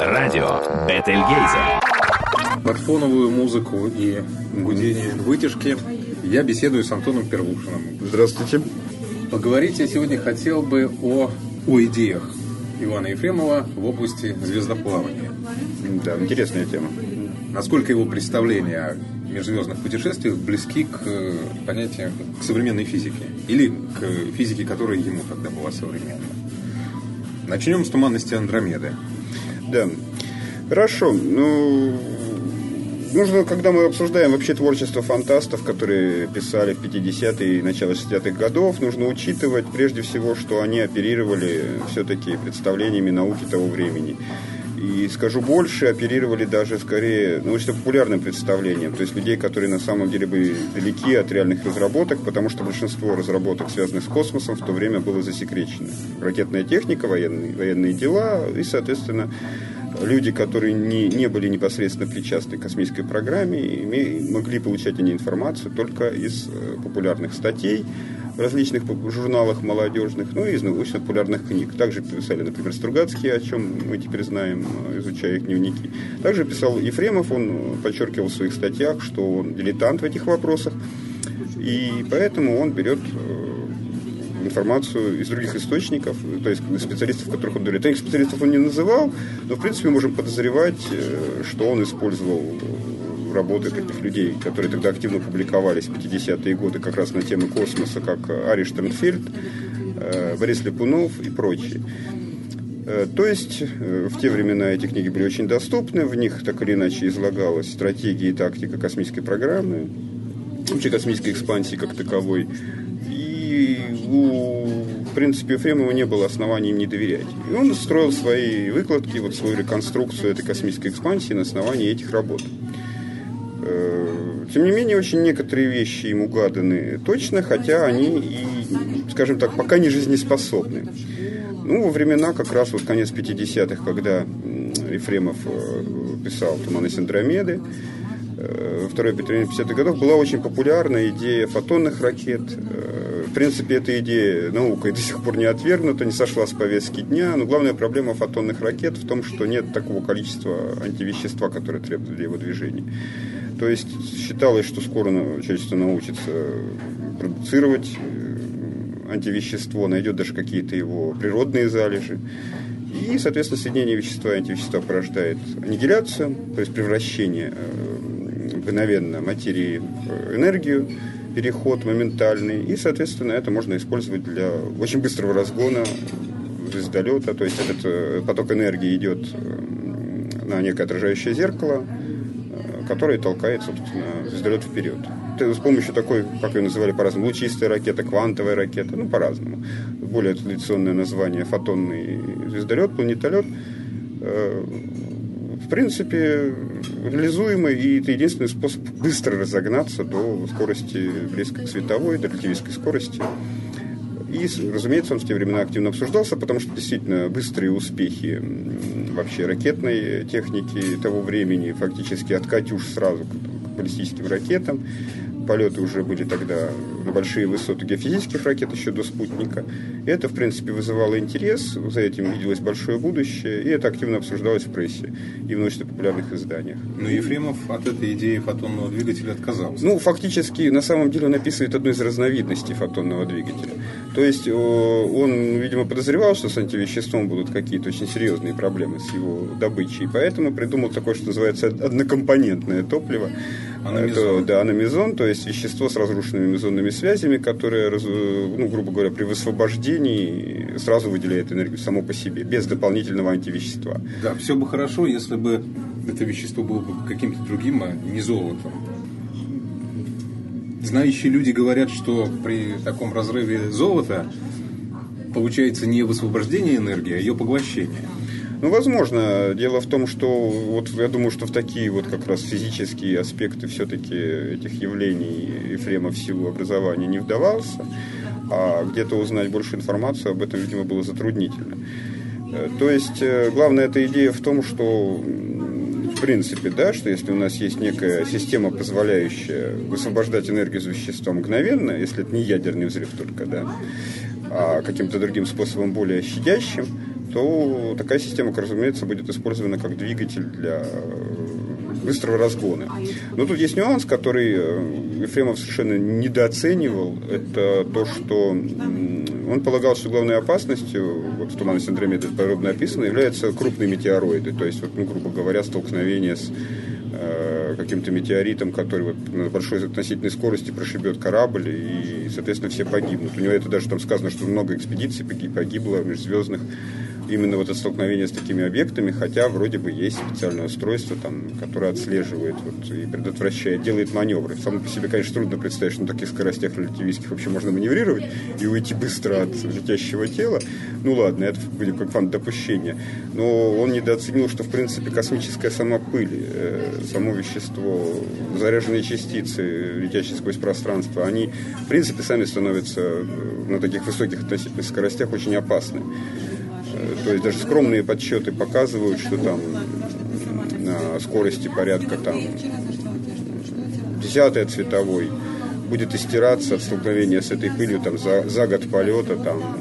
Радио Бетельгейзе. Под фоновую музыку и гудение вытяжки я беседую с Антоном Первушиным. Здравствуйте. Поговорить я сегодня хотел бы о, о идеях Ивана Ефремова в области звездоплавания. Да, интересная тема. Насколько его представления о межзвездных путешествиях близки к э, понятию, к современной физике? Или к физике, которая ему тогда была современна? Начнем с туманности Андромеды. Да. Хорошо. Ну, нужно, когда мы обсуждаем вообще творчество фантастов, которые писали в 50-е и начало 60-х годов, нужно учитывать прежде всего, что они оперировали все-таки представлениями науки того времени. И скажу больше, оперировали даже скорее научно-популярным представлением, то есть людей, которые на самом деле были далеки от реальных разработок, потому что большинство разработок, связанных с космосом, в то время было засекречено. Ракетная техника, военные, военные дела и, соответственно, люди, которые не, не были непосредственно причастны к космической программе, могли получать они информацию только из э, популярных статей, в различных журналах молодежных, ну и из научно-популярных книг. Также писали, например, Стругацкие, о чем мы теперь знаем, изучая их дневники. Также писал Ефремов, он подчеркивал в своих статьях, что он дилетант в этих вопросах, и поэтому он берет э, информацию из других источников, то есть специалистов, которых он говорит. Этих специалистов он не называл, но, в принципе, мы можем подозревать, э, что он использовал работы таких людей, которые тогда активно публиковались в 50-е годы как раз на темы космоса, как Ари Штернфельд, э, Борис Лепунов и прочие. Э, то есть в те времена эти книги были очень доступны, в них так или иначе излагалась стратегия и тактика космической программы, вообще космической экспансии как таковой. И у, в принципе, Ефремова не было оснований им не доверять. И он строил свои выкладки, вот свою реконструкцию этой космической экспансии на основании этих работ. Э, тем не менее, очень некоторые вещи ему угаданы точно, хотя они и, скажем так, пока не жизнеспособны. Ну, во времена как раз вот конец 50-х, когда Ефремов э, писал «Туманность Андромеды», э, второй половине 50-х годов была очень популярна идея фотонных ракет. В принципе, эта идея наукой до сих пор не отвергнута, не сошла с повестки дня. Но главная проблема фотонных ракет в том, что нет такого количества антивещества, которое требуется для его движения. То есть считалось, что скоро человечество научится продуцировать э, антивещество, найдет даже какие-то его природные залежи. И, соответственно, соединение вещества и антивещества порождает аннигиляцию, то есть превращение э, мгновенно материи в энергию, переход моментальный. И, соответственно, это можно использовать для очень быстрого разгона звездолета. То есть этот э, поток энергии идет на некое отражающее зеркало, который толкает, собственно, звездолет вперед. С помощью такой, как ее называли по-разному, лучистая ракета, квантовая ракета, ну, по-разному. Более традиционное название фотонный звездолет, планетолет. В принципе, реализуемый, и это единственный способ быстро разогнаться до скорости близкой к световой, до релятивистской скорости. И, разумеется, он в те времена активно обсуждался, потому что действительно быстрые успехи вообще ракетной техники того времени, фактически от «Катюш» сразу к баллистическим ракетам, полеты уже были тогда на большие высоты геофизических ракет еще до спутника. И это, в принципе, вызывало интерес, за этим виделось большое будущее, и это активно обсуждалось в прессе и в научно-популярных изданиях. Но Ефремов от этой идеи фотонного двигателя отказался. Ну, фактически, на самом деле, он описывает одну из разновидностей фотонного двигателя. То есть он, видимо, подозревал, что с антивеществом будут какие-то очень серьезные проблемы с его добычей, поэтому придумал такое, что называется однокомпонентное топливо, Аномизон. Это, да, аномизон, то есть вещество с разрушенными мезонными связями, которое, ну, грубо говоря, при высвобождении сразу выделяет энергию само по себе, без дополнительного антивещества. Да, все бы хорошо, если бы это вещество было бы каким-то другим, а не золотом. Знающие люди говорят, что при таком разрыве золота получается не высвобождение энергии, а ее поглощение. Ну, возможно. Дело в том, что вот я думаю, что в такие вот как раз физические аспекты все-таки этих явлений Ефремов в силу образования не вдавался, а где-то узнать больше информации об этом, видимо, было затруднительно. Э, то есть, э, главная эта идея в том, что в принципе, да, что если у нас есть некая система, позволяющая высвобождать энергию из вещества мгновенно, если это не ядерный взрыв только, да, а каким-то другим способом более щадящим, то такая система, разумеется, будет использована как двигатель для быстрого разгона. Но тут есть нюанс, который э, Ефремов совершенно недооценивал. Это то, что он полагал, что главной опасностью, вот в туманности Андромеды подробно описано, являются крупные метеороиды. То есть, вот, ну, грубо говоря, столкновение с э, каким-то метеоритом, который вот на большой относительной скорости прошибет корабль, и, соответственно, все погибнут. У него это даже там сказано, что много экспедиций погибло межзвездных именно вот от столкновения с такими объектами, хотя вроде бы есть специальное устройство, там, которое отслеживает вот, и предотвращает, делает маневры. Само по себе, конечно, трудно представить, что на таких скоростях релятивистских вообще можно маневрировать и уйти быстро от летящего тела. Ну ладно, это будет как фан допущения. Но он недооценил, что в принципе космическая сама пыль, э, само вещество, заряженные частицы, летящие сквозь пространство, они в принципе сами становятся э, на таких высоких относительных скоростях очень опасны. Э, то есть даже скромные подсчеты показывают, что там на скорости порядка там десятая цветовой будет истираться от столкновения с этой пылью там, за, за год полета там,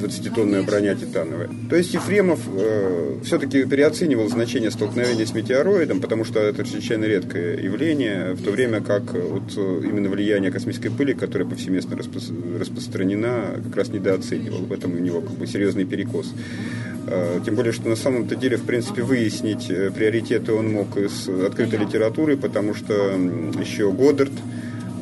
20-тонная броня титановая. То есть Ефремов э, все-таки переоценивал значение столкновения с метеороидом, потому что это чрезвычайно редкое явление, в то время как вот именно влияние космической пыли, которая повсеместно распро распространена, как раз недооценивал. В этом у него как бы серьезный перекос. Э, тем более, что на самом-то деле, в принципе, выяснить э, приоритеты он мог из открытой литературы, потому что еще Годдард,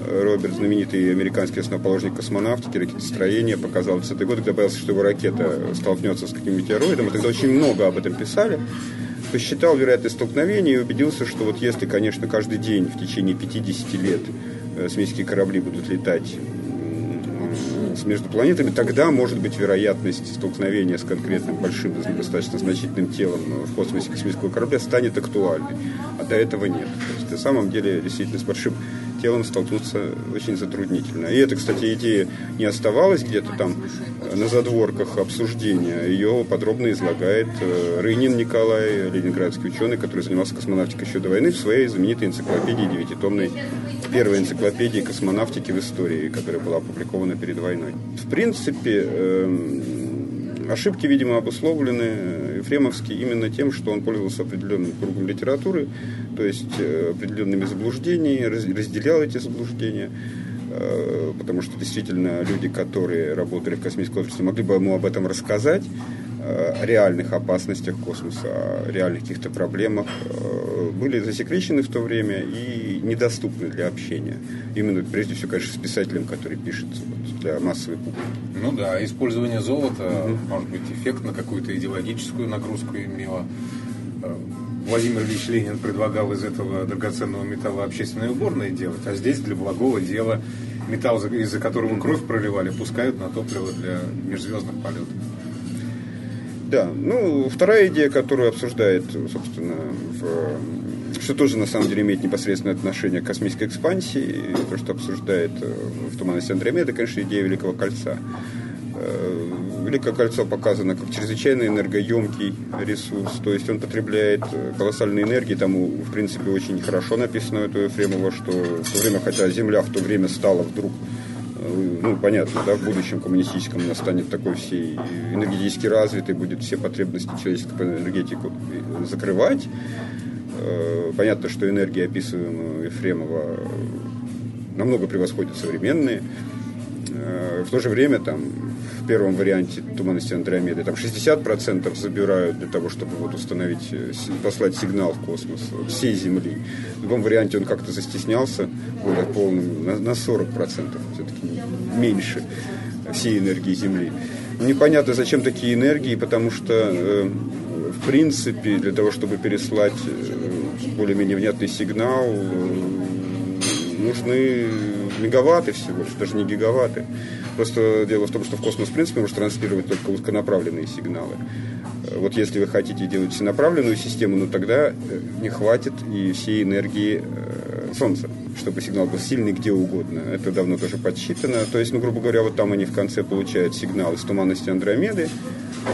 Роберт, знаменитый американский основоположник космонавтики, ракетостроения, показал в 20 год, когда боялся, что его ракета столкнется с каким метеороидом, и тогда очень много об этом писали, посчитал вероятность столкновения и убедился, что вот если, конечно, каждый день в течение 50 лет космические э, корабли будут летать между планетами, тогда может быть вероятность столкновения с конкретным большим, достаточно значительным телом в космосе космического корабля станет актуальной. А до этого нет. То есть на самом деле действительно с большим телом столкнуться очень затруднительно. И это, кстати, идея не оставалась где-то там э, на задворках обсуждения. Ее подробно излагает э, Рынин Николай, ленинградский ученый, который занимался космонавтикой еще до войны, в своей знаменитой энциклопедии девятитомной, первой энциклопедии космонавтики в истории, которая была опубликована перед войной. В принципе, эм, Ошибки, видимо, обусловлены э, Ефремовски именно тем, что он пользовался определенным кругом литературы, то есть э, определенными заблуждениями, разделял эти заблуждения, э, потому что действительно люди, которые работали в космическом обществе, могли бы ему об этом рассказать, реальных опасностях космоса, о реальных каких-то проблемах, были засекречены в то время и недоступны для общения. Именно, прежде всего, конечно, с писателем, который пишет вот, для массовой публики. Ну да, использование золота, угу. может быть, эффектно какую-то идеологическую нагрузку имело. Э, Владимир Ильич Ленин предлагал из этого драгоценного металла общественные уборные делать, а здесь для благого дела металл, из-за которого кровь проливали, пускают на топливо для межзвездных полетов. Да, ну, вторая идея, которую обсуждает, собственно, в, что тоже на самом деле имеет непосредственное отношение к космической экспансии, то, что обсуждает э, в туманности Андромеды, конечно, идея Великого Кольца. Э, Великое кольцо показано как чрезвычайно энергоемкий ресурс, то есть он потребляет э, колоссальной энергии, тому, в принципе, очень хорошо написано у этого Ефремова, что в то время, хотя Земля в то время стала вдруг ну, понятно, да, в будущем коммунистическом она станет такой всей энергетически развитой, будет все потребности человеческой по энергетику закрывать. Э, понятно, что энергия, описываемая Ефремова, намного превосходит современные. Э, в то же время там первом варианте туманности Андромеды там 60% забирают для того, чтобы вот установить, э, послать сигнал в космос всей Земли. В другом варианте он как-то застеснялся более полным на, на 40% все-таки меньше всей энергии Земли. Непонятно, зачем такие энергии, потому что э, в принципе для того, чтобы переслать э, более-менее внятный сигнал, нужны мегаватты всего даже не гигаватты. Просто дело в том, что в космос, в принципе, может транслировать только узконаправленные сигналы. Вот если вы хотите делать всенаправленную систему, ну тогда э, не хватит и всей энергии э, Солнца, чтобы сигнал был сильный где угодно. Это давно тоже подсчитано. То есть, ну, грубо говоря, вот там они в конце получают сигнал из туманности Андромеды.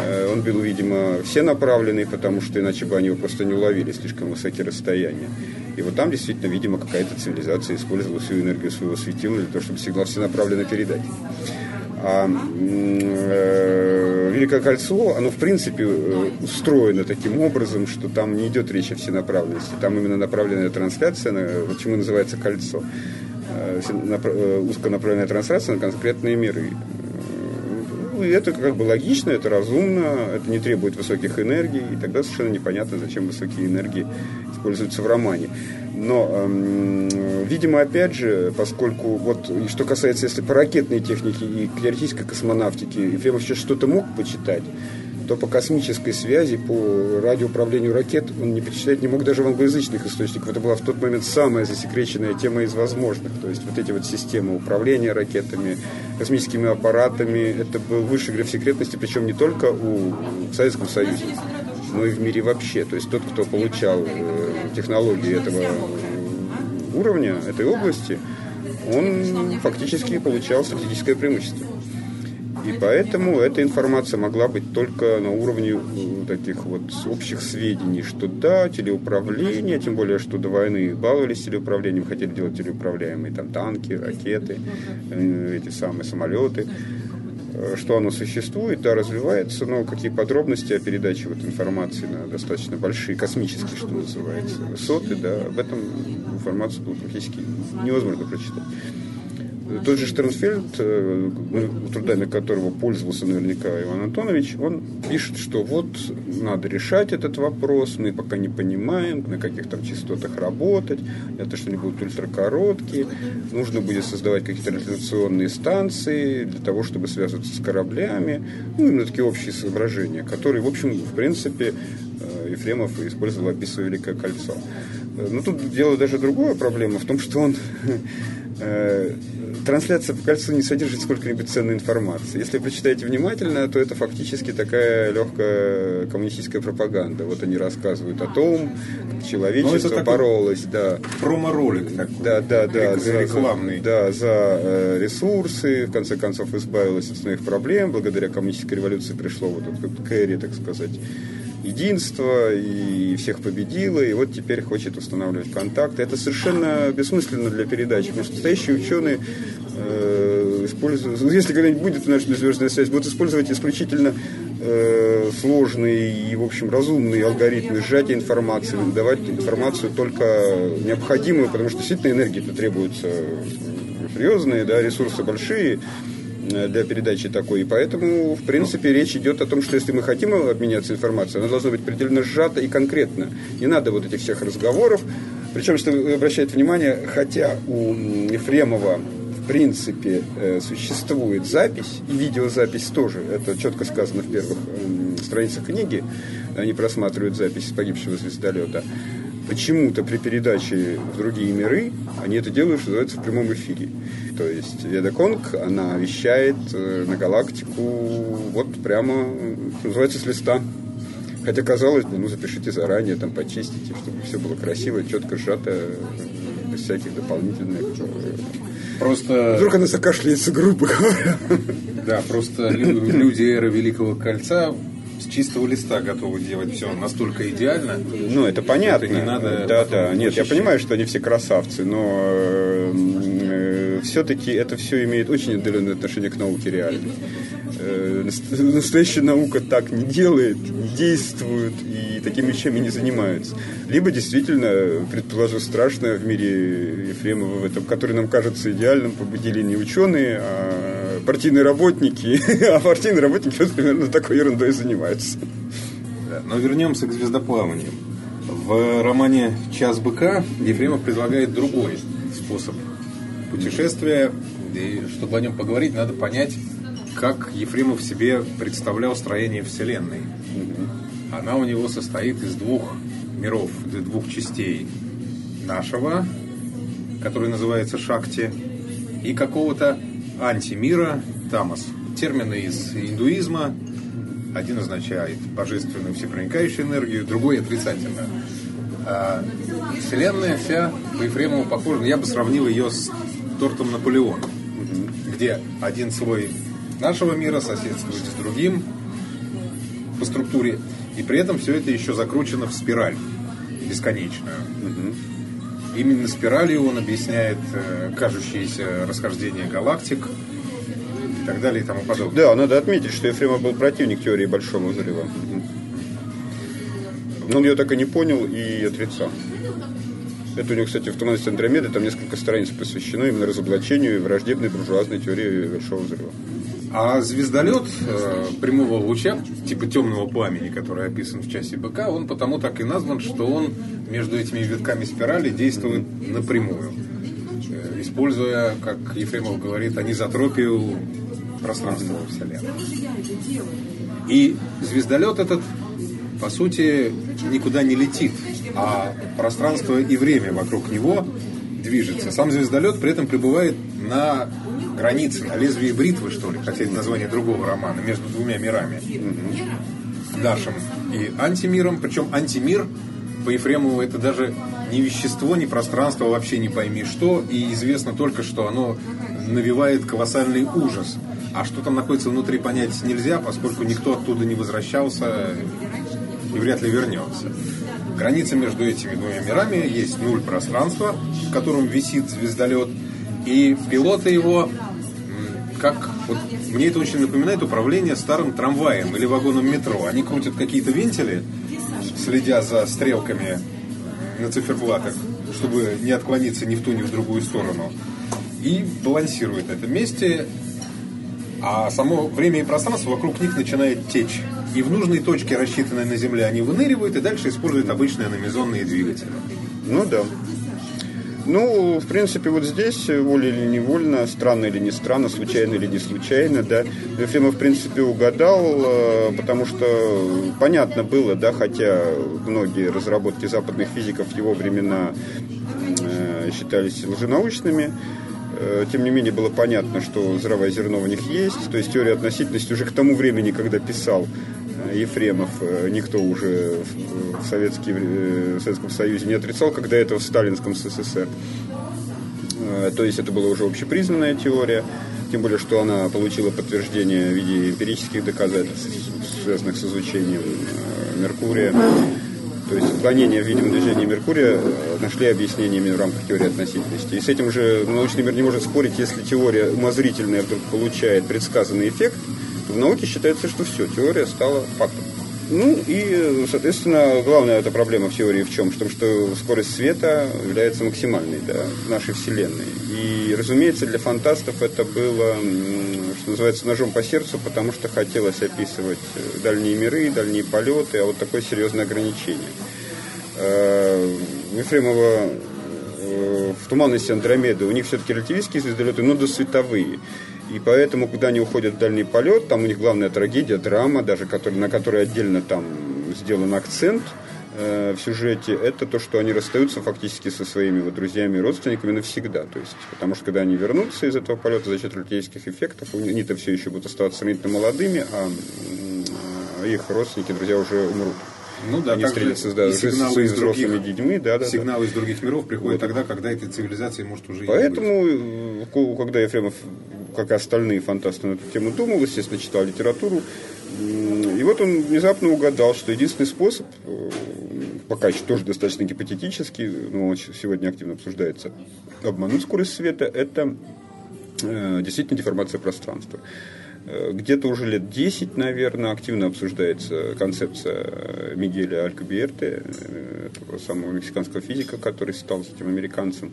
Э, он был, видимо, все направленный, потому что иначе бы они его просто не уловили, слишком высокие расстояния. И вот там действительно, видимо, какая-то цивилизация использовала всю энергию своего светила для того, чтобы сигнал всенаправленно передать. А э, Великое кольцо, оно в принципе э, устроено таким образом, что там не идет речь о всенаправленности. Там именно направленная трансляция, почему называется кольцо. Э, э, узконаправленная трансляция на конкретные миры. Ну, и это как бы логично, это разумно, это не требует высоких энергий, и тогда совершенно непонятно, зачем высокие энергии используются в романе. Но, эм, видимо, опять же, поскольку, вот, что касается, если по ракетной технике и теоретической космонавтике, Ефремов еще что-то мог почитать, то по космической связи, по радиоуправлению ракет он не перечислять не мог даже в англоязычных источниках. Это была в тот момент самая засекреченная тема из возможных. То есть вот эти вот системы управления ракетами, космическими аппаратами, это был высший граф секретности, причем не только у, в Советском Союзе, но и в мире вообще. То есть тот, кто получал э, технологии этого уровня, этой области, он фактически получал стратегическое преимущество. И поэтому эта информация могла быть только на уровне э, таких вот общих сведений, что да, телеуправление, тем более, что до войны баловались телеуправлением, хотели делать телеуправляемые там танки, ракеты, э, эти самые самолеты, э, что оно существует, да, развивается, но какие подробности о передаче вот информации на достаточно большие, космические, что называется, высоты, да, об этом информацию было практически невозможно прочитать. Тот же Штернфельд, э, трудами которого пользовался наверняка Иван Антонович, он пишет, что вот надо решать этот вопрос, мы пока не понимаем, на каких там частотах работать, это что они будут ультракороткие, нужно будет создавать какие-то радиационные станции для того, чтобы связываться с кораблями, ну, именно такие общие соображения, которые, в общем, в принципе, э, Ефремов использовал, описывая Великое кольцо. Э, но тут дело даже другая проблема в том, что он трансляция по кольцу не содержит сколько-нибудь ценной информации. Если прочитаете внимательно, то это фактически такая легкая коммунистическая пропаганда. Вот они рассказывают о том, как человечество ну, боролось, да. Промо-ролик такой. Да, да, да. За, рекламный. Да, за э, ресурсы, в конце концов избавилась от своих проблем. Благодаря коммунистической революции пришло вот этот Кэрри, так сказать, единство и всех победила, и вот теперь хочет устанавливать контакты. Это совершенно бессмысленно для передачи, потому что настоящие ученые э, используют, ну, если когда-нибудь будет наша межзвездная связь, будут использовать исключительно э, сложные и, в общем, разумные алгоритмы сжатия информации, выдавать информацию только необходимую, потому что действительно энергии-то требуются серьезные, да, ресурсы большие, Э, для передачи такой. И поэтому, в принципе, речь идет о том, что если мы хотим обменяться информацией, она должна быть предельно сжата и конкретно. Не надо вот этих всех разговоров. Причем, что вы обращаете внимание, хотя у Ефремова в принципе э, существует запись, и видеозапись тоже, это четко сказано в первых страницах книги, они просматривают запись погибшего звездолета, почему-то при передаче в другие миры они это делают, что называется, в прямом эфире. То есть Веда Конг, она вещает э, на галактику вот прямо, что называется, с листа. Хотя казалось бы, ну запишите заранее, там почистите, чтобы все было красиво, четко сжато, без всяких дополнительных. Э, просто... Вдруг она закашляется, грубо говоря. Да, просто люди эры Великого Кольца с чистого листа готовы делать все настолько идеально. Ну, это понятно. Это не надо. Да, да. Нет, я понимаю, что они все красавцы, но э, все-таки это все имеет очень отдаленное отношение к науке реальной. Э, настоящая наука так не делает, не действует и такими вещами не занимается. Либо действительно, предположу, страшное в мире Ефремова, в этом, который нам кажется идеальным, победили не ученые, а партийные работники. А партийные работники вот примерно такой ерундой занимаются. но вернемся к звездоплаванию. В романе «Час быка» Ефремов предлагает другой способ путешествия. И чтобы о нем поговорить, надо понять, как Ефремов себе представлял строение Вселенной. Она у него состоит из двух миров, из двух частей. Нашего, который называется Шакти, и какого-то антимира Тамас. Термины из индуизма. Один означает божественную всепроникающую энергию, другой отрицательно. А Вселенная вся по Ефремову похожа. Я бы сравнил ее с тортом Наполеон, где один слой нашего мира соседствует с другим по структуре, и при этом все это еще закручено в спираль бесконечную. Именно спиралью он объясняет э, кажущееся расхождение галактик, и так далее и тому подобное. Да, надо отметить, что Ефремов был противник теории Большого Взрыва. Но он ее так и не понял и отрицал. Это у него, кстати, в «Туманности Андромеды» там несколько страниц посвящено именно разоблачению враждебной буржуазной теории Большого Взрыва. А звездолет э, прямого луча, типа темного пламени, который описан в часе БК, он потому так и назван, что он между этими витками спирали действует напрямую, э, используя, как Ефремов говорит, анизотропию пространства во Вселенной. И звездолет этот, по сути, никуда не летит, а пространство и время вокруг него движется. Сам звездолет при этом пребывает на границе, на лезвии бритвы, что ли, хотя это название другого романа, между двумя мирами. Нашим и антимиром. Причем антимир по Ефремову это даже не вещество, не пространство, вообще не пойми что. И известно только, что оно навевает колоссальный ужас. А что там находится внутри, понять нельзя, поскольку никто оттуда не возвращался и вряд ли вернется. Граница между этими двумя мирами есть нуль пространства, в котором висит звездолет, и пилоты его, как вот, мне это очень напоминает управление старым трамваем или вагоном метро. Они крутят какие-то вентили, следя за стрелками на циферблатах, чтобы не отклониться ни в ту, ни в другую сторону. И балансируют на этом месте, а само время и пространство вокруг них начинает течь. И в нужной точке, рассчитанной на Земле, они выныривают и дальше используют обычные аномизонные двигатели. Ну да. Ну, в принципе, вот здесь, волей или невольно, странно или не странно, случайно или не случайно, да, Ефремов, в принципе, угадал, э, потому что понятно было, да, хотя многие разработки западных физиков в его времена э, считались лженаучными, э, тем не менее было понятно, что здравое зерно в них есть, то есть теория относительности уже к тому времени, когда писал Ефремов э, никто уже в, Советский, э, в Советском Союзе не отрицал, когда это в сталинском СССР. Э, то есть это была уже общепризнанная теория, тем более, что она получила подтверждение в виде эмпирических доказательств, связанных с изучением Меркурия. То есть отклонения в видимом движении Меркурия нашли объяснение именно в рамках теории относительности. И с этим же научный мир не может спорить, если теория умозрительная вдруг получает предсказанный эффект – в науке считается, что все, теория стала фактом. Ну и, соответственно, главная эта проблема в теории в чем? В том, что скорость света является максимальной в нашей Вселенной. И, разумеется, для фантастов это было, что называется, ножом по сердцу, потому что хотелось описывать э, дальние миры, дальние полеты, а вот такое серьезное ограничение. Э, Ефремова э, в туманности Андромеды у них все-таки релятивистские звездолеты, но досветовые. И поэтому, когда они уходят в дальний полет, там у них главная трагедия, драма, даже который, на которой отдельно там сделан акцент э, в сюжете, это то, что они расстаются фактически со своими вот, друзьями и родственниками навсегда. То есть, потому что когда они вернутся из этого полета за счет релятивистских эффектов, они-то все еще будут оставаться сравнительно молодыми, а, а их родственники, друзья уже умрут. Ну да, они встретятся да, с своими взрослыми других, детьми. Да, да, сигналы да. из других миров приходят вот. тогда, когда этой цивилизации может уже Поэтому, э, когда Ефремов как и остальные фантасты на эту тему думал, естественно, читал литературу. И вот он внезапно угадал, что единственный способ, э, пока еще тоже достаточно гипотетический, но он сегодня активно обсуждается, обмануть скорость света, это э, действительно деформация пространства. Э, где-то уже лет 10, наверное, активно обсуждается концепция Мигеля Алькубиерте, этого самого мексиканского физика, который стал этим американцем,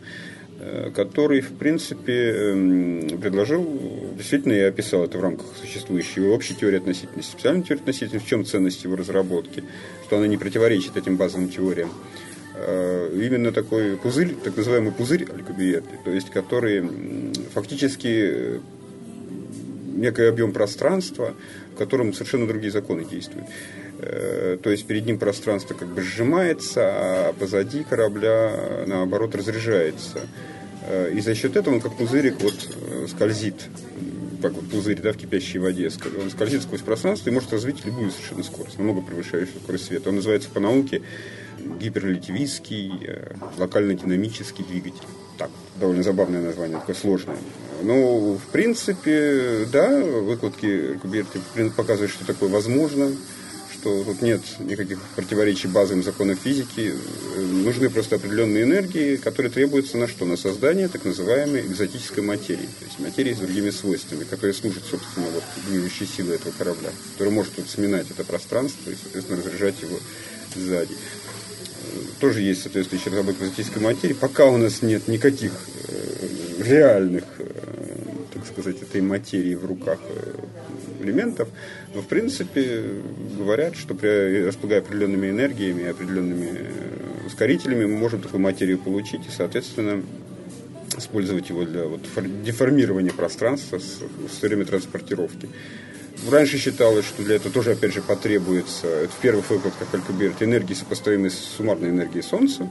Э, который, в принципе, эм, предложил, действительно, я описал это в рамках существующей общей теории относительности, специальной теории относительности, в чем ценность его разработки, что она не противоречит этим базовым теориям. Э, именно такой пузырь, так называемый пузырь Алькубиерти, то есть который фактически э, некий объем пространства, в котором совершенно другие законы действуют. Э, то есть перед ним пространство как бы сжимается, а позади корабля, наоборот, разряжается. Э, и за счет этого он как пузырик вот э, скользит, как вот пузырь да, в кипящей воде. Он скользит сквозь пространство и может развить любую совершенно скорость, намного превышающую скорость света. Он называется по науке гиперрелятивистский локально-динамический двигатель. Так, довольно забавное название, такое сложное. Ну, в принципе, да, выкладки Куберти показывают, что такое возможно что тут нет никаких противоречий базовым законам физики. Нужны просто определенные энергии, которые требуются на что? На создание так называемой экзотической материи. То есть материи с другими свойствами, которая служит, собственно, вот, движущей силой этого корабля, которая может вот, сминать это пространство и, соответственно, разряжать его сзади. Тоже есть соответствующая разработка экзотической материи. Пока у нас нет никаких э, реальных, э, так сказать, этой материи в руках э, элементов, но в принципе говорят, что при, располагая определенными энергиями, определенными ускорителями, мы можем такую материю получить и, соответственно, использовать его для вот, деформирования пространства с, с целями транспортировки. Раньше считалось, что для этого тоже, опять же, потребуется, это в первых выкладках Алькуберт, энергии, сопоставимой с суммарной энергией Солнца.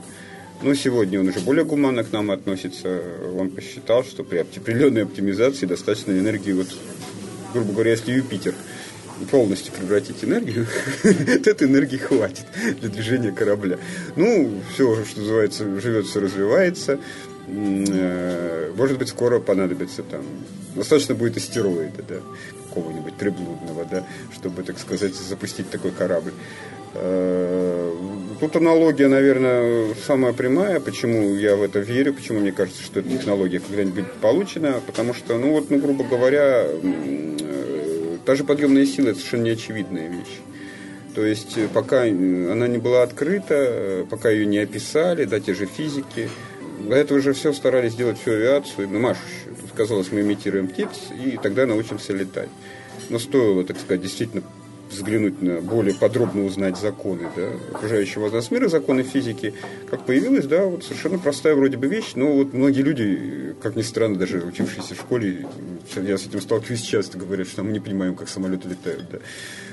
Но сегодня он уже более гуманно к нам относится. Он посчитал, что при определенной оптимизации достаточно энергии вот грубо говоря, если Юпитер полностью превратить энергию, то этой энергии хватит для движения корабля. Ну, все, что называется, живет, все развивается. Э, может быть, скоро понадобится там, достаточно будет астероида, да, какого-нибудь приблудного, да, чтобы, так сказать, запустить такой корабль. Э, тут аналогия, наверное, самая прямая. Почему я в это верю, почему мне кажется, что эта технология когда-нибудь получена. Потому что, ну вот, ну, грубо говоря, э, та же подъемная сила – это совершенно неочевидная вещь. То есть, э, пока она не была открыта, пока ее не описали, да, те же физики, до этого уже все старались сделать всю авиацию, машущую. Тут казалось, мы имитируем птиц, и тогда научимся летать. Но стоило, так сказать, действительно взглянуть на более подробно узнать законы да, окружающего нас мира, законы физики, как появилась, да, вот совершенно простая вроде бы вещь, но вот многие люди, как ни странно, даже учившиеся в школе, я с этим сталкиваюсь часто, говорят, что мы не понимаем, как самолеты летают, да.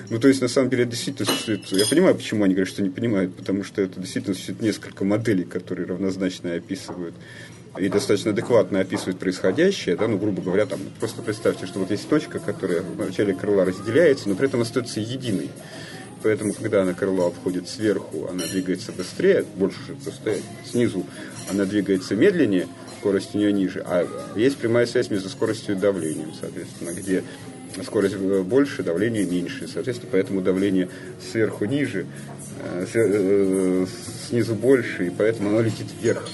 Ну, то есть, на самом деле, действительно существует... Я понимаю, почему они говорят, что не понимают, потому что это действительно существует несколько моделей, которые равнозначно описывают и достаточно адекватно описывает происходящее, да, ну, грубо говоря, там, просто представьте, что вот есть точка, которая в начале крыла разделяется, но при этом остается единой. Поэтому, когда она крыло обходит сверху, она двигается быстрее, больше стоять. Снизу она двигается медленнее, скорость у нее ниже. А есть прямая связь между скоростью и давлением, соответственно, где скорость больше, давление меньше. Соответственно, поэтому давление сверху ниже, э, э, снизу больше, и поэтому оно летит вверх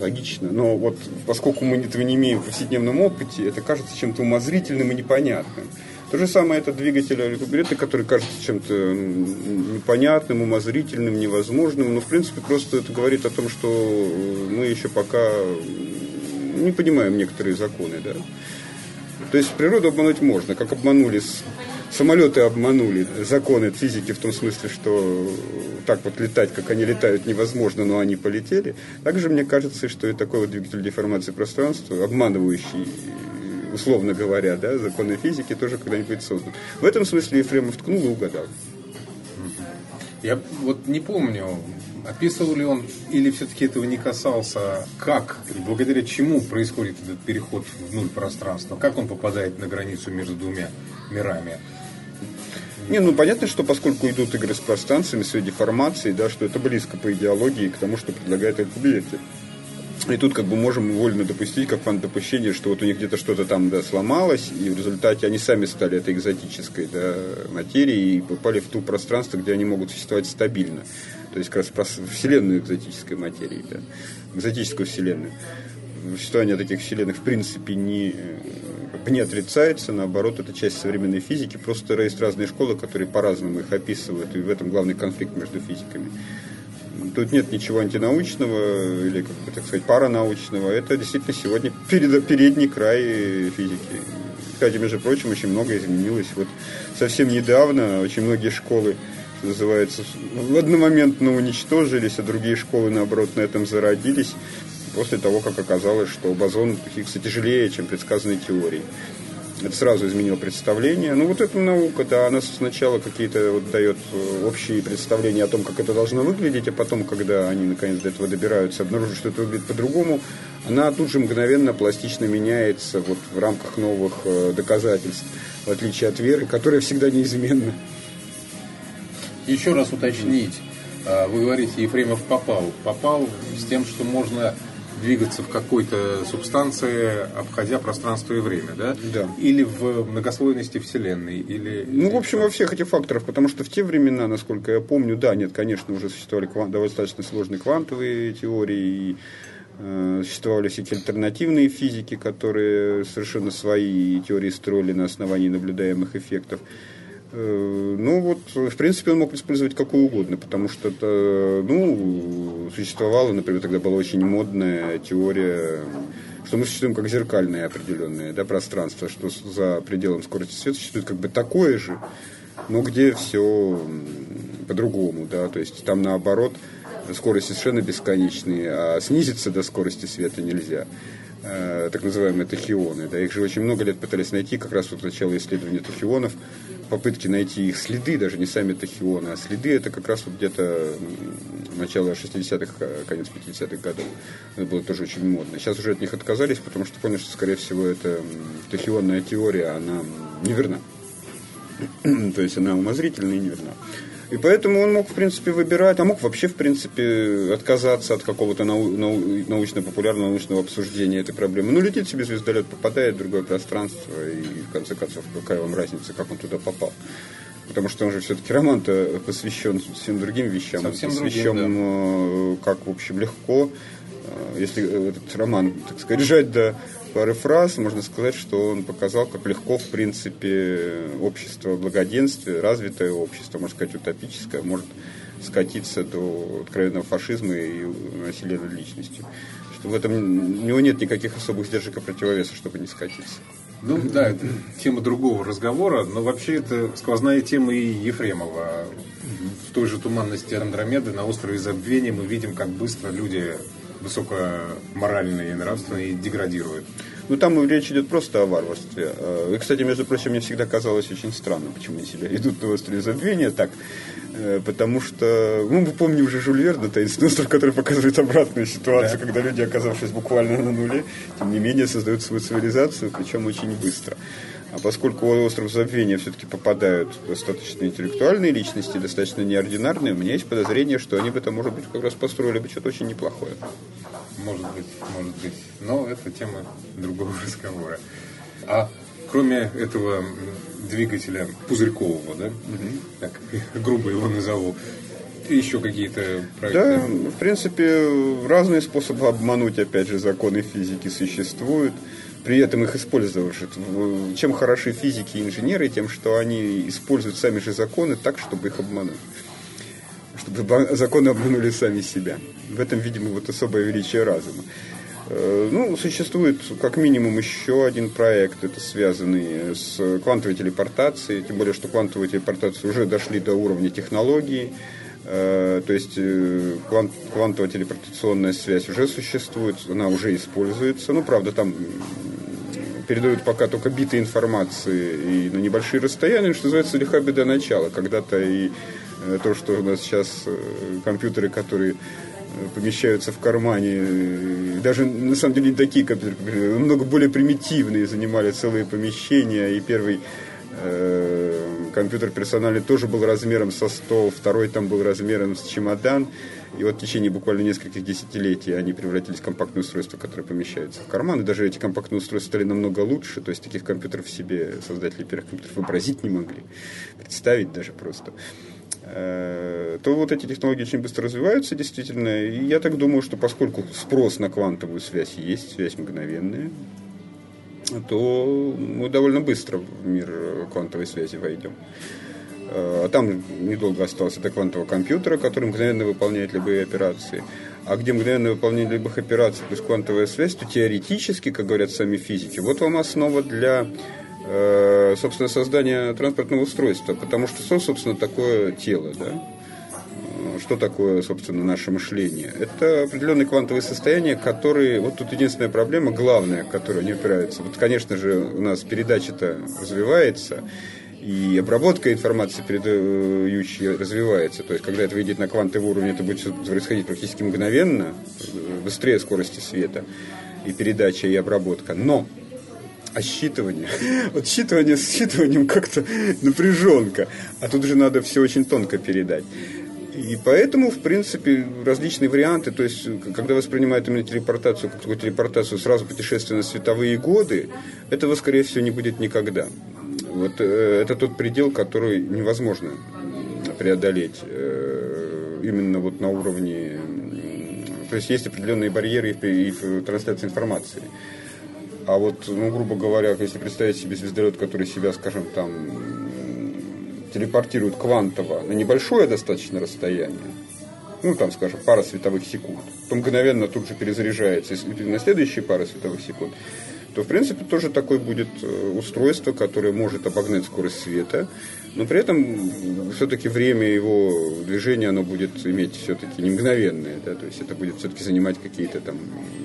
логично. Но вот поскольку мы этого не имеем в повседневном опыте, это кажется чем-то умозрительным и непонятным. То же самое это двигатель рекуберета, который кажется чем-то непонятным, умозрительным, невозможным. Но, в принципе, просто это говорит о том, что мы еще пока не понимаем некоторые законы. Да? То есть природу обмануть можно, как обманули самолеты обманули законы физики в том смысле, что так вот летать, как они летают, невозможно, но они полетели. Также мне кажется, что и такой вот двигатель деформации пространства, обманывающий условно говоря, да, законы физики тоже когда-нибудь создан. В этом смысле Ефремов ткнул и угадал. Я вот не помню, описывал ли он или все-таки этого не касался, как и благодаря чему происходит этот переход в нуль пространства, как он попадает на границу между двумя мирами. Не, ну понятно, что поскольку идут игры с пространствами, с деформацией, да, что это близко по идеологии к тому, что предлагает Алькубьети. И тут как бы можем вольно допустить, как фан допущение, что вот у них где-то что-то там да, сломалось, и в результате они сами стали этой экзотической да, материей и попали в ту пространство, где они могут существовать стабильно. То есть как раз вселенную экзотической материи, да, экзотическую вселенную. Существование таких вселенных в принципе не не отрицается, наоборот, это часть современной физики, просто есть разные школы, которые по-разному их описывают, и в этом главный конфликт между физиками. Тут нет ничего антинаучного или, как бы так сказать, паранаучного. Это действительно сегодня перед, передний край физики. Кстати, между прочим, очень многое изменилось. Вот совсем недавно очень многие школы называется, одномоментно уничтожились, а другие школы, наоборот, на этом зародились после того, как оказалось, что бозон Хиггса тяжелее, чем предсказанной теорией. Это сразу изменило представление. Ну, вот эта наука, да, она сначала какие-то вот дает э, общие представления о том, как это должно выглядеть, а потом, когда они наконец до этого добираются, обнаружат, что это выглядит по-другому, она тут же мгновенно пластично меняется вот в рамках новых э, доказательств, в отличие от веры, которая всегда неизменна. Еще раз уточнить. А, вы говорите, Ефремов попал. Попал с тем, что можно двигаться в какой-то субстанции, обходя пространство и время, да? Да. Или в многослойности Вселенной, или... Ну, в общем, во всех этих факторах, потому что в те времена, насколько я помню, да, нет, конечно, уже существовали кван- достаточно сложные квантовые теории, и э, существовали всякие альтернативные физики, которые совершенно свои теории строили на основании наблюдаемых эффектов. Э, Ну вот, в принципе, он мог использовать какую угодно, потому что это, ну, существовала, например, тогда была очень модная теория, что мы существуем как зеркальное определенное да, пространство, что за пределом скорости света существует как бы такое же, но где все по-другому, да, то есть там наоборот скорости совершенно бесконечные, а снизиться до скорости света нельзя э, так называемые тахионы. Да, их же очень много лет пытались найти, как раз вот начало исследования тахионов, попытки найти их следы, даже не сами тахионы, а следы это как раз вот где-то начало 60-х, э, конец 50-х годов. Это было тоже очень модно. Сейчас уже от них отказались, потому что поняли, что, скорее всего, эта тахионная теория, она неверна. То есть она умозрительна и неверна. И поэтому он мог, в принципе, выбирать, а мог вообще, в принципе, отказаться от какого-то нау- нау- научно-популярного научного обсуждения этой проблемы. Ну, летит себе звездолет, попадает в другое пространство, и, в конце концов, какая вам разница, как он туда попал. Потому что он же все-таки роман-то посвящен совсем другим вещам. Совсем другим, посвящен, э, как, в общем, легко. Э, Если этот роман, так сказать, сжать до пары фраз, можно сказать, что он показал, как легко, в принципе, общество благоденствия, развитое общество, можно сказать, утопическое, может скатиться до откровенного фашизма и насилия над личностью. Что в этом у него нет никаких особых сдержек и противовесов, чтобы не скатиться. Ну да, это тема другого разговора, но вообще это сквозная тема и Ефремова. В той же туманности Андромеды на острове Забвения мы видим, как быстро люди высокоморальные и нравственные деградируют. Ну, там речь идет просто о варварстве. Э, И, кстати, между прочим, мне всегда казалось очень странно, почему они себя идут на острове забвения так. Э, Потому что, ну, мы помним уже Жюль Верна, таинственный остров, который показывает обратную ситуацию, когда люди, оказавшись буквально на нуле, тем не менее создают свою цивилизацию, причем очень быстро. А поскольку в остров забвения все-таки попадают достаточно интеллектуальные личности, достаточно неординарные, у меня есть подозрение, что они бы там, может быть, как раз построили бы что-то очень неплохое. Может быть, может быть. Но это тема другого разговора. А кроме этого двигателя пузырькового, да? Так, грубо его назову. Еще какие-то проекты? Да, в принципе, разные способы обмануть, опять же, законы физики существуют. При этом их использовать. Чем хороши физики и инженеры, тем, что они используют сами же законы так, чтобы их обмануть. Чтобы законы обманули сами себя. В этом, видимо, вот особое величие разума. Э, Ну, существует как минимум еще один проект, это связанный с квантовой телепортацией, тем более, что квантовые телепортации уже дошли до уровня технологии, Э, то есть э, квант- квантовая телепортационная связь уже существует, она уже используется, ну, правда, там передают пока только биты информации и на небольшие расстояния, что называется, лиха беда начала. Когда-то и э, то, что у нас сейчас э, компьютеры, которые э, помещаются в кармане, даже на самом деле не такие компьютеры, намного более примитивные, занимали целые помещения, и первый компьютер персональный тоже был размером со стол, второй там был размером с чемодан, и вот в течение буквально нескольких десятилетий они превратились в компактные устройства, которые помещаются в карман, и даже эти компактные устройства стали намного лучше, то есть таких компьютеров себе создатели первых компьютеров вообразить не могли, представить даже просто Э, то вот эти технологии очень быстро развиваются, действительно. И я так думаю, что поскольку спрос на квантовую связь есть, связь мгновенная, то мы довольно быстро в мир квантовой связи войдем. А там недолго осталось до квантового компьютера, который мгновенно выполняет любые операции. А где мгновенное выполнение любых операций плюс квантовая связь, то теоретически, как говорят сами физики, вот вам основа для э, собственно, создания транспортного устройства. Потому что что, собственно, такое тело, да? Э, Что такое, собственно, наше мышление? Это определенные квантовые состояния, которые... Вот тут единственная проблема, главная, к которой они упираются. Вот, конечно же, у нас передача-то развивается, и обработка информации передающей развивается. То есть, когда это выйдет на квантовый уровень, это будет происходить практически мгновенно, быстрее скорости света, и передача, и обработка. Но а считывание? Вот считывание с считыванием как-то напряженка. А тут же надо все очень тонко передать. И поэтому, в принципе, различные варианты, то есть, когда воспринимают именно телепортацию как такую телепортацию сразу путешествия на световые годы, этого, скорее всего, не будет никогда. Вот э, это тот предел, который невозможно преодолеть э, именно вот на уровне... То есть есть определенные барьеры и в трансляции информации. А вот, ну, грубо говоря, если представить себе звездолет, который себя, скажем, там телепортирует квантово на небольшое достаточно расстояние, ну, там, скажем, пара световых секунд, то мгновенно тут же перезаряжается на следующие пары световых секунд, то, в принципе, тоже такое будет э, устройство, которое может обогнать скорость света, но при этом все-таки время его движения, оно будет иметь все-таки не мгновенное, да, то есть это будет все-таки занимать какие-то там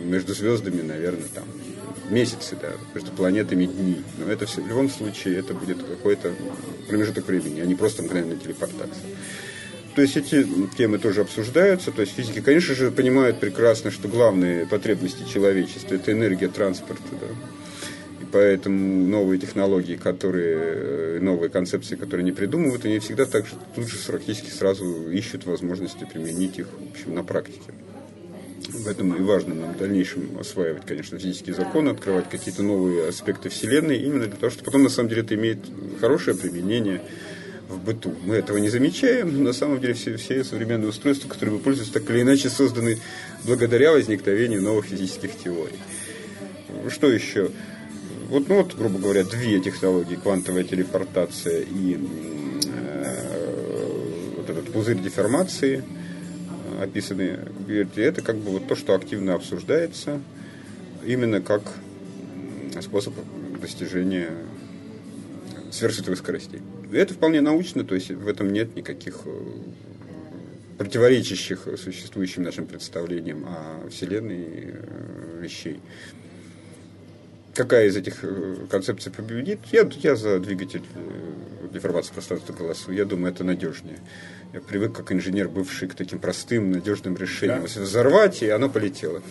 между звездами, наверное, там месяцы, да, между планетами дни. Но это все, в любом случае это будет какой-то промежуток времени, а не просто мгновенная телепортация. То есть эти темы тоже обсуждаются. То есть физики, конечно же, понимают прекрасно, что главные потребности человечества – это энергия транспорта. Да? И поэтому новые технологии, которые, новые концепции, которые они придумывают, они всегда так же, тут же практически сразу ищут возможности применить их в общем, на практике. Поэтому и важно нам в дальнейшем осваивать, конечно, физические законы, открывать какие-то новые аспекты Вселенной, именно для того, чтобы потом, на самом деле, это имеет хорошее применение в быту. Мы этого не замечаем, но на самом деле все, все современные устройства, которые мы пользуемся, так или иначе созданы благодаря возникновению новых физических теорий. Что еще? Вот, ну вот, грубо говоря, две технологии, квантовая телепортация и э, вот этот пузырь деформации, э, описанные, это как бы вот то, что активно обсуждается, именно как способ достижения сверхсветовых скоростей. Это вполне научно, то есть в этом нет никаких э, противоречащих существующим нашим представлениям о Вселенной э, вещей. Какая из этих э, концепций победит? Я, я за двигатель деформации пространства голосу. Я думаю, это надежнее. Я привык, как инженер, бывший, к таким простым, надежным решениям. Да? Взорвать, и оно полетело.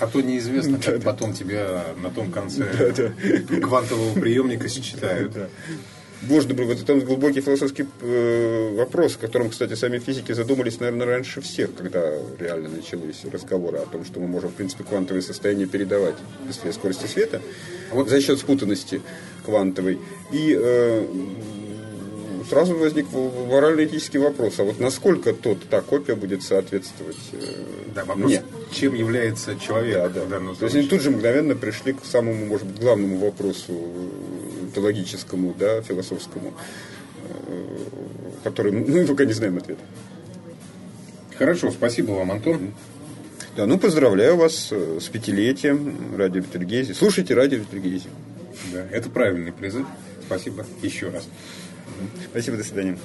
А то неизвестно, как потом тебя на том конце квантового приемника считают можно было, это там глубокий философский э, вопрос, о котором, кстати, сами физики задумались, наверное, раньше всех, когда реально начались разговоры о том, что мы можем, в принципе, квантовые состояния передавать быстрее скорости света вот. за счет спутанности квантовой. И э, сразу возник морально-этический вопрос, а вот насколько тот, та копия будет соответствовать э, да, вопрос, мне? чем является человек да, да. в. То есть они тут же мгновенно пришли к самому, может быть, главному вопросу теологическому, да, философскому, э, который мы пока не знаем ответа. Хорошо, спасибо вам, Антон. Да, ну поздравляю вас э, с пятилетием радио Бетельгези. Слушайте радио Бетельгези. Да, это правильный призыв. Спасибо еще раз. Спасибо, до свидания.